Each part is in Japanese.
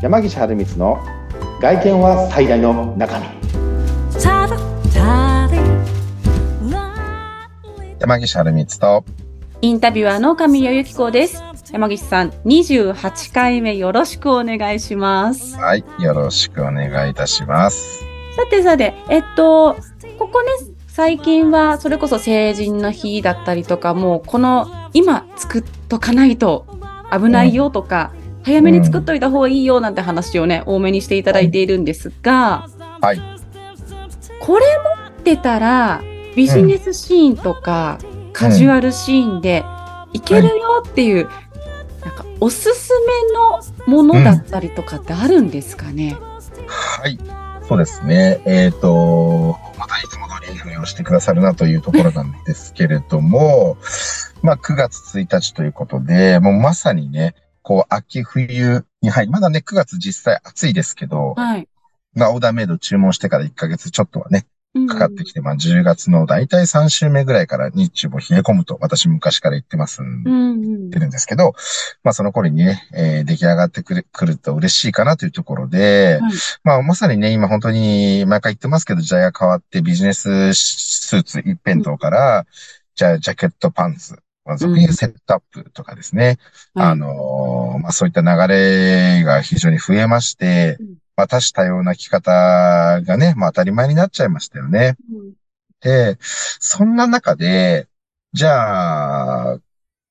山岸春光の外見は最大の中身山岸春光とインタビュアーの神谷由紀子です。山岸さん、28回目よろしくお願いします。はい、よろしくお願いいたします。さてさて、えっと、ここね、最近はそれこそ成人の日だったりとか、もうこの今作っとかないと危ないよとか、早めに作っといた方がいいよなんて話をね、多めにしていただいているんですが、はい。これ持ってたら、ビジネスシーンとか、カジュアルシーンでいけるよっていう、なんかおすすめのものだったりとかってあるんですかね、はい。そうですね。えっ、と、またいつも通りいいふりをしてくださるなというところなんですけれども、まあ9月1日ということで、もうまさにね、こう秋冬に入り、まだね9月実際暑いですけど、はい。まあオーダーメイド注文してから1ヶ月ちょっとはね、うんかかってきて、まあ10月のだいたい3週目ぐらいから日中も冷え込むと私昔から言ってますんでうんうん。ってるんですけど、まあその頃にね、えー出来上がってくるくると嬉しいかなというところで、はい。まあまさにね、今本当に毎回言ってますけど、時代が変わってビジネススーツ一辺倒から、じゃあジャケットパンツ、まあ、俗に言うセットアップとかですね、はいあのーまあそういった流れが非常に増えまして、うんまあ多種多様な着方がね、まあ当たり前になっちゃいましたよね。うんで、そんな中で、じゃあ、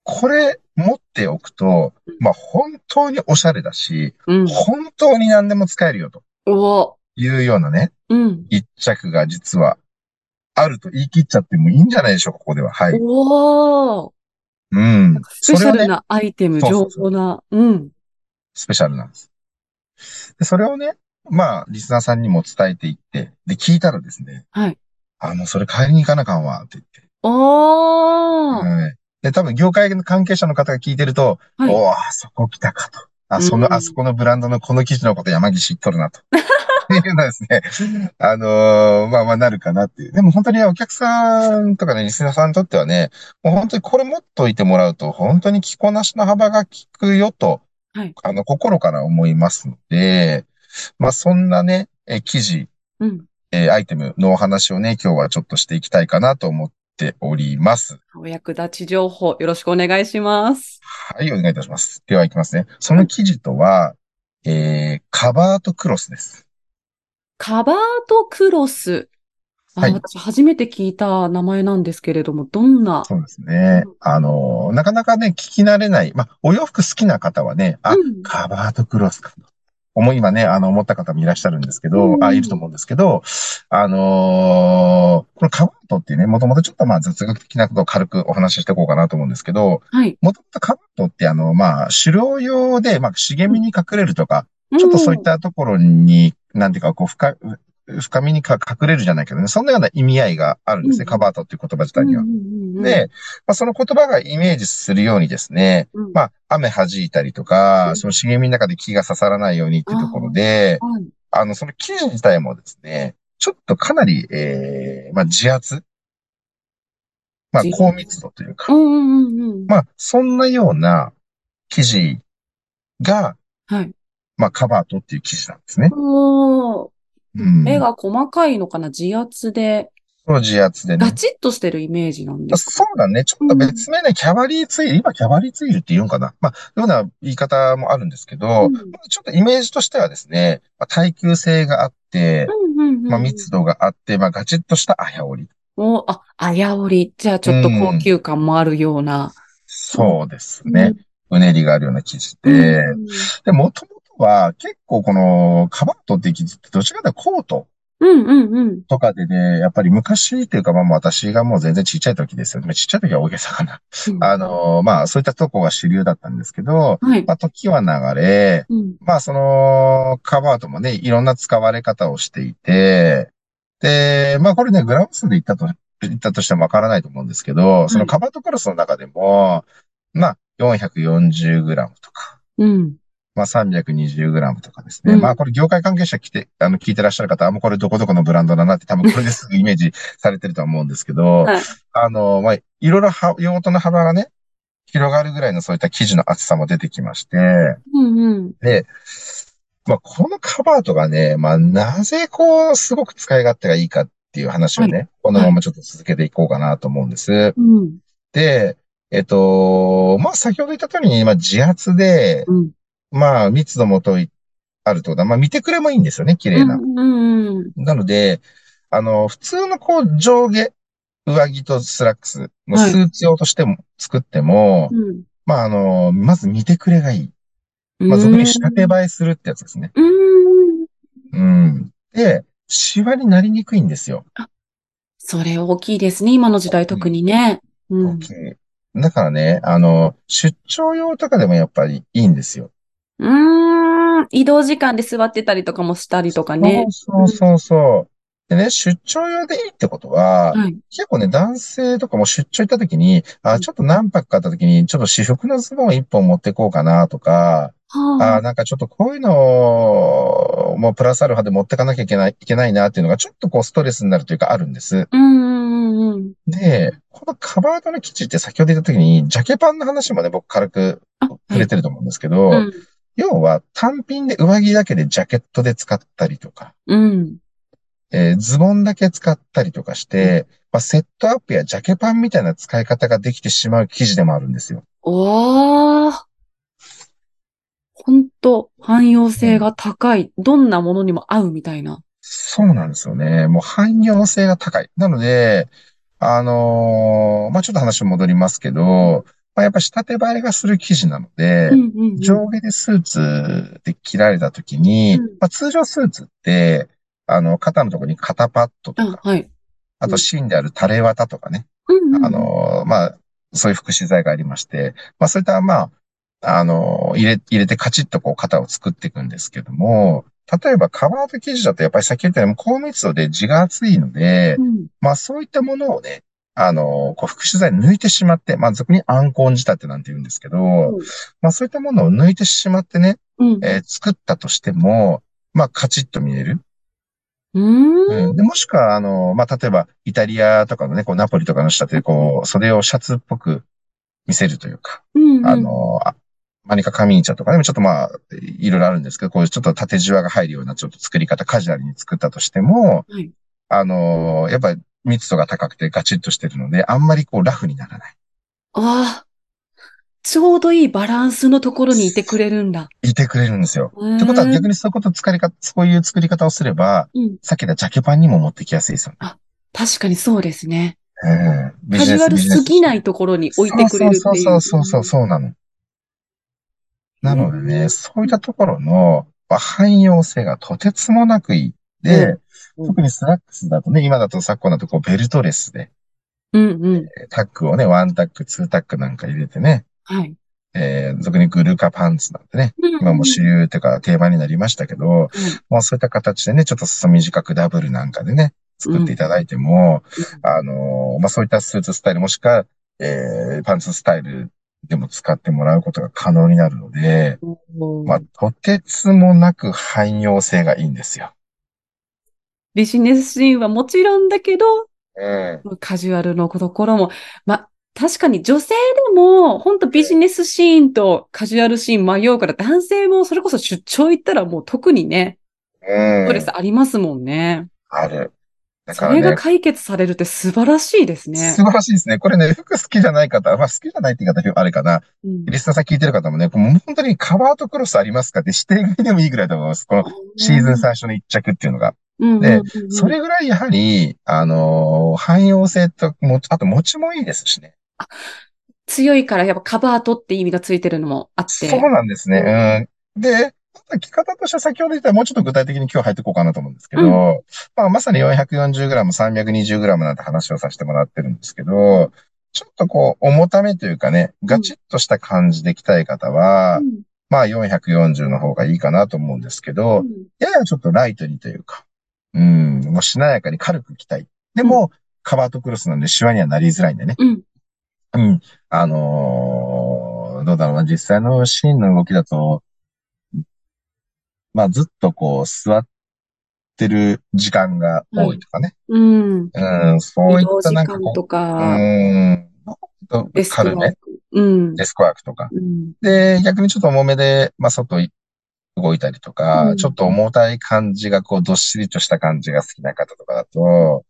これ持っておくとうん、まあ本当におしゃれだし、うん。本当に何でも使えるよとおいうようなね、うん。一着が実はあると言い切っちゃってもいいんじゃないでしょうか、ここでは。はい。おーうん。スペシャルなアイテム、情そうそうそう報な。うん。スペシャルなんです。で、それをね、まあ、リスナーさんにも伝えていって、で、聞いたらですね、はい。あの、それ買いに行かなあかんわ、って言って。おーはい。で、多分業界の関係者の方が聞いてると、はいおー、あそこ来たかと。あ、そうんの、あそこのブランドのこの記事のこと山岸知っとるなと。っ ていうのはですね、あのーまあまあなるかなっていう。でも本当にお客さんとかね、リスナーさんにとってはね、もう本当にこれ持っといてもらうと、本当に着こなしの幅が効くよと、はいあの、心から思いますので、まあそんなね、え記事、うん。えーアイテムのお話をね、今日はちょっとしていきたいかなと思っております。お役立ち情報、よろしくお願いします。はい、お願いいたします。では行きますね。その記事とは、えー、カバーとクロスです。カバートクロス。あはい私初めて聞いた名前なんですけれども、どんな？そうですね。あのー、なかなかね、聞き慣れない。まあ、お洋服好きな方はね、あ、うんカバーとクロスかと。思い、今ね、あの、思った方もいらっしゃるんですけど、うん。あ、いると思うんですけど、あのーこのカバートっていうね、もともとちょっとまあ雑学的なことを軽くお話ししていこうかなと思うんですけど、はい。もともとカバートってあの、まあ、狩猟用で、まあ、茂みに隠れるとか、ちょっとそういったところに、なんていうか、こう、深、深みにか隠れるじゃないけどね、そんなような意味合いがあるんですね、うん。カバートっていう言葉自うん、体には。うんうんうんで、まあ、その言葉がイメージするようにですね、うん。まあ、雨弾いたりとうか、ん。その茂みの中で木が刺さらないようにっていうところで、はい。あの、その生地自体もですね、ちょっとかなり、ええまあ、自圧？まあ高密度というか。う、んうんうんうん。まあ、そんなような生地が、はい。まあ、カバートっていう生地なんですね。目が細かいのかな自圧で、その自圧でねガ。チッとしてるイメージなんですかそうだね。ちょっと別名ね、キャバリーツイル、今キャバリーツイルって言うんかな。まあ、ような言い方もあるんですけど、うんちょっとイメージとしてはですね、まあ、耐久性があって、うんうんうんまあ、密度があって、まあ、ガチッとしたあや織り。おあ、あやおり。じゃあちょっと高級感もあるような。そうですね。うねりがあるような生地で、うんで、もともとは結構このカバートって生地ってどちらかというとコートうんうんうん。とかでね、やっぱり昔っていうかまあ私がもう全然ちっちゃい時ですよね。ちっちゃい時は大げさかな。あの、まあそういったとこが主流だったんですけど、はい。まあ時は流れ、うんまあそのカバートもね、いろんな使われ方をしていて、で、まあこれね、グラム数で言ったと、言ったとしてもわからないと思うんですけど、そのカバートクロスの中でも、まあ440グラムとか、うん。まあ 320g とかですね。うんまあこれ業界関係者来て、あの、聞いてらっしゃる方は、もうこれどこどこのブランドだなって多分これで すぐイメージされてるとは思うんですけど、はいあの、まあ、いろいろは用途の幅がね、広がるぐらいのそういった生地の厚さも出てきまして、うんうん。で、まあ、このカバーとがね、まあ、なぜこう、すごく使い勝手がいいかっていう話をね、このままちょっと続けていこうかなと思うんです。うん。で、えっと、まあ、先ほど言った通りに、まあ、地厚で、うん。まあ、密度も割とあるとは、まあ、見てくれもいいんですよね、綺麗な。うんうんうん。なので、あの、普通のこう、上下、上着とスラックスのスーツ用としても、作っても、うん。まあ、あの、まず見てくれがいい。まあ、俗に仕立て映えするってやつですね。うん。うん。で、シワになりにくいんですよ。それ大きいですね、今の時代特にね。うん。大きいだからね、あの、出張用とかでもやっぱりいいんですよ。うーん。移動時間で座ってたりとかもしたりとかね。そうそうそうそう。でね、出張用でいいってことは、はい。結構ね、男性とかも出張行った時に、あ、ちょっと何泊かあった時に、ちょっと私服のズボン一本持ってこうかなとか、はあ、なんかちょっとこういうのを、もうプラスアルファで持ってかなきゃいけない、いけないなっていうのがちょっとこうストレスになるというかあるんです。うんうんうん。で、このカバードの生地って先ほど言った時に、ジャケパンの話もね、僕軽くあ、触れてると思うんですけど、うん。要は単品で上着だけでジャケットで使ったりとか、うん。えーズボンだけ使ったりとかして、まあ、セットアップやジャケパンみたいな使い方ができてしまう生地でもあるんですよ。おー。ほんと、汎用性が高い。どんなものにも合うみたいな。そうなんですよね。もう汎用性が高い。なので、あのーまあ、ちょっと話戻りますけど、まあ、やっぱ仕立て映えがする生地なので、うんうんうん。上下でスーツで着られた時に、うんまあ、通常スーツって、あの、肩のところに肩パッドとあ、か、はい。あと芯である垂れ綿とかね、うんうん。あの、まあ、そういう副資材がありまして、まあ、そういった、まあ、あの、入れ、入れてカチッとこう型を作っていくんですけども、例えばカバード生地だとやっぱり先言ったように高密度で地が厚いので、うん、まあそういったものをね、あの、こう副資材抜いてしまって、まあ俗にアンコン仕立てなんて言うんですけど、まあそういったものを抜いてしまってね、うん。えー作ったとしても、まあカチッと見える。うーん。うん、でもしくは、あの、まあ例えばイタリアとかのね、こうナポリとかの仕立てでこう、それをシャツっぽく見せるというか、うん。あ、の、あマニカカミーチャとかでもちょっとまあ、いろいろあるんですけど、こういうちょっと縦じわが入るようなちょっと作り方、カジュアルに作ったとしても、はい。あの、やっぱり密度が高くてガチッとしてるので、あんまりこうラフにならない。ああ。ちょうどいいバランスのところにいてくれるんだ。いてくれるんですよ。っってことは逆にそういうこと作り方、そういう作り方をすれば、うん。さっき言ったジャケパンにも持ってきやすいですよね。確かにそうですね。うん。ビカジュアルすぎないいところに置いてくれるっていう。そうそうそうそう、そうなの。なのでね、そういったところの、まあ汎用性がとてつもなくいい。で、うん特にスラックスだとね、今だと昨今だとこうベルトレスで、うんうん。タックをね、ワンタック、ツータックなんか入れてね、はい。えー、俗にグルカパンツなんてね、今もう主うん。流というか定番になりましたけど、まあそういった形でね、ちょっと裾短くダブルなんかでね、作っていただいても、あのーまあそういったスーツスタイルもしくは、えー、パンツスタイルでも使ってもらうことが可能になるので、うん。まあとてつもなく汎用性がいいんですよ。ビジネスシーンはもちろんだけど、うん。カジュアルのところも、ま、確かに女性でも、本当ビジネスシーンとカジュアルシーン迷うから、男性もそれこそ出張行ったらもう特にね、うん。ストレスありますもんね。ある。だかそれが解決されるって素晴らしいですね素。晴らしいですね。これね、服好きじゃない方、まあ好きじゃないって言い方あれかな。うんリスナーさん聞いてる方もね、もう本当にカバーとクロスありますかって指定外でもいいぐらいだと思います。このシーズン最初の一着っていうのが。うんでそれぐらいやはり、あのー汎用性と、もあと持ちもいいですしね。強いからやっぱカバートって意味がついてるのもあって。そうなんですね。うん。で、着方としては先ほど言ったもうちょっと具体的に今日入っていこうかなと思うんですけど、うんまあまさに 440g、320g なんて話をさせてもらってるんですけど、ちょっとこう、重ためというかね、ガチッとした感じで着たい方は、うんまあ440の方がいいかなと思うんですけど、うんややちょっとライトにというか、うん、もうしなやかに軽く着たい。でも、カバーとクロスなんでシワにはなりづらいんでね。うん。うん。あのーどうだろうな、実際のシーンの動きだと、まあずっとこう座ってる時間が多いとかね。うん。うん、そういったなんかこ間とう、か、うん、デスク軽めワーク。うん。デスクワークとか。うん。で、逆にちょっと重めで、まあ外い動いたりとか、うん。ちょっと重たい感じが、こう、どっしりとした感じが好きな方とかだと、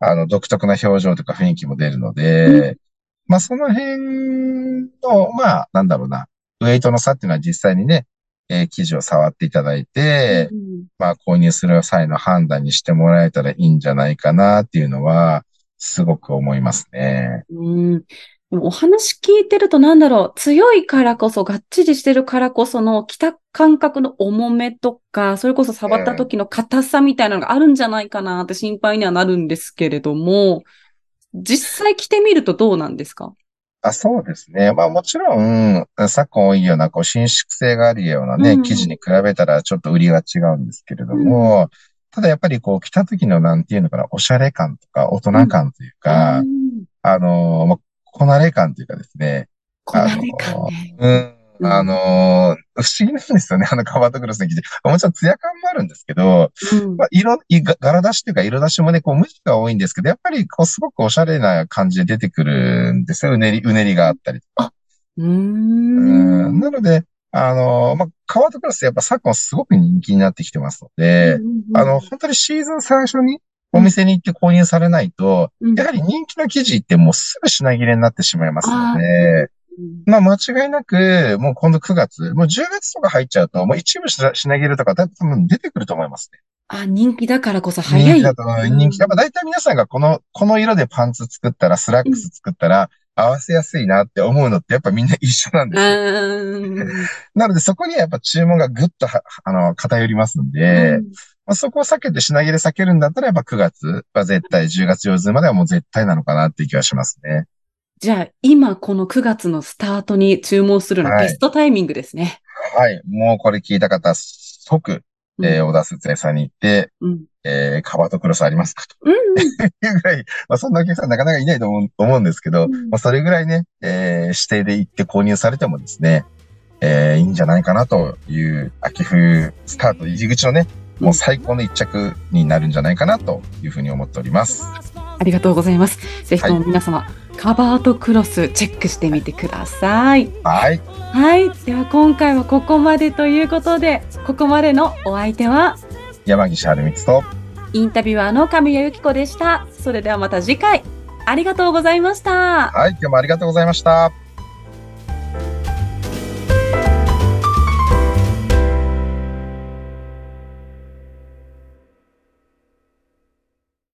あの、独特な表情とか雰囲気も出るので、まあ、その辺の、まあ、なんだろうな、ウェイトの差っていうのは実際にね、えー生地を触っていただいて、うん。まあ、購入する際の判断にしてもらえたらいいんじゃないかなっていうのは、すごく思いますね。うんでもお話聞いてるとなんだろう、強いからこそ、がっちりしてるからこその着た感覚の重めとか、それこそ触った時の硬さみたいなのがあるんじゃないかなって心配にはなるんですけれども、実際着てみるとどうなんですか？あ、そうですね。まあもちろん、昨今多いような、こう、伸縮性があるようなね、うん。生地に比べたらちょっと売りは違うんですけれども、ただやっぱりこう、着た時のなんていうのかな、おしゃれ感とか、大人感というか、うん。あのーまあ、こなれ感というかですね、こなれ感ね。うん、うんあのー不思議なんですよね、あのカバートクロスの生地。もちろんツヤ感もあるんですけど、うんまあ、色、柄出しというか色出しもね、こう無地が多いんですけど、やっぱりこうすごくおしゃれな感じで出てくるんですよ。うねり、うねりがあったりとか。うーうんん。なので、あの、まあ、カワートクラスやっぱ昨今すごく人気になってきてますので、あの、本当にシーズン最初にお店に行って購入されないと、うんやはり人気の生地ってもうすぐ品切れになってしまいますのあで、うんまあ間違いなく、もう今度9月、もう10月とか入っちゃうと、もう一部品品切れとか多分出てくると思いますね。あ、人気だからこそ早い。人気だと思う人気。やっぱ大体皆さんがこの、この色でパンツ作ったら、スラックス作ったら、合わせやすいなって思うのってやっぱみんな一緒なんですよ。うん なのでそこにはやっぱ注文がぐっとは、あの、偏りますんで、まあ、そこを避けて品切れ避けるんだったらやっぱ9月は絶対、10月上旬まではもう絶対なのかなっていう気がしますね。じゃあ、今この9月のスタートに注文するのはいベストタイミングですね。はい。もうこれ聞いた方、即、えー、小田節也さんに行って、うん。えー、カバーとクロスありますかとうん。いうぐらい、まあそんなお客さんなかなかいないと思う思うんですけど、うんまあそれぐらいね、えー、指定で行って購入されてもですね、えー、いいんじゃないかなという、秋冬スタート入り口のね、もう最高の一着になるんじゃないかなというふうに思っております。ありがとうございます。ぜひとも皆様、カバーとクロスチェックしてみてください。はい。はい。では今回はここまでということで、ここまでのお相手は、山岸春光と、インタビュアーの神谷由紀子でした。それではまた次回、ありがとうございました。はい、今日もありがとうございました。